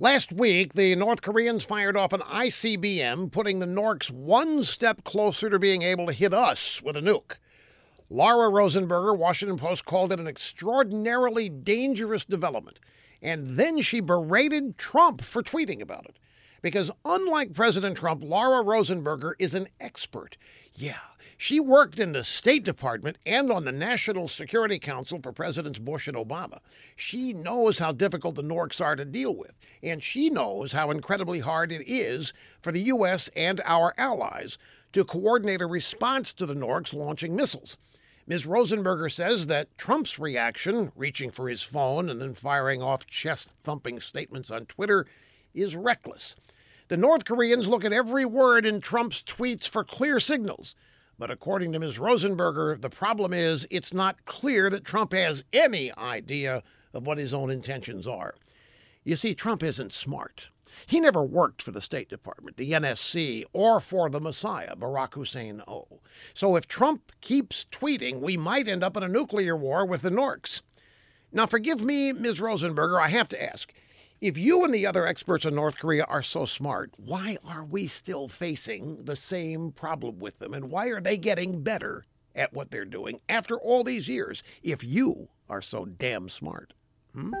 Last week, the North Koreans fired off an ICBM, putting the Norks one step closer to being able to hit us with a nuke. Laura Rosenberger, Washington Post, called it an extraordinarily dangerous development. And then she berated Trump for tweeting about it. Because unlike President Trump, Laura Rosenberger is an expert. Yeah, she worked in the State Department and on the National Security Council for Presidents Bush and Obama. She knows how difficult the Norks are to deal with, and she knows how incredibly hard it is for the U.S. and our allies to coordinate a response to the Norks launching missiles. Ms. Rosenberger says that Trump's reaction, reaching for his phone and then firing off chest thumping statements on Twitter, is reckless. The North Koreans look at every word in Trump's tweets for clear signals. But according to Ms. Rosenberger, the problem is it's not clear that Trump has any idea of what his own intentions are. You see, Trump isn't smart. He never worked for the State Department, the NSC, or for the Messiah, Barack Hussein O. So if Trump keeps tweeting, we might end up in a nuclear war with the Norks. Now, forgive me, Ms. Rosenberger, I have to ask if you and the other experts in North Korea are so smart, why are we still facing the same problem with them? And why are they getting better at what they're doing after all these years if you are so damn smart? Hmm?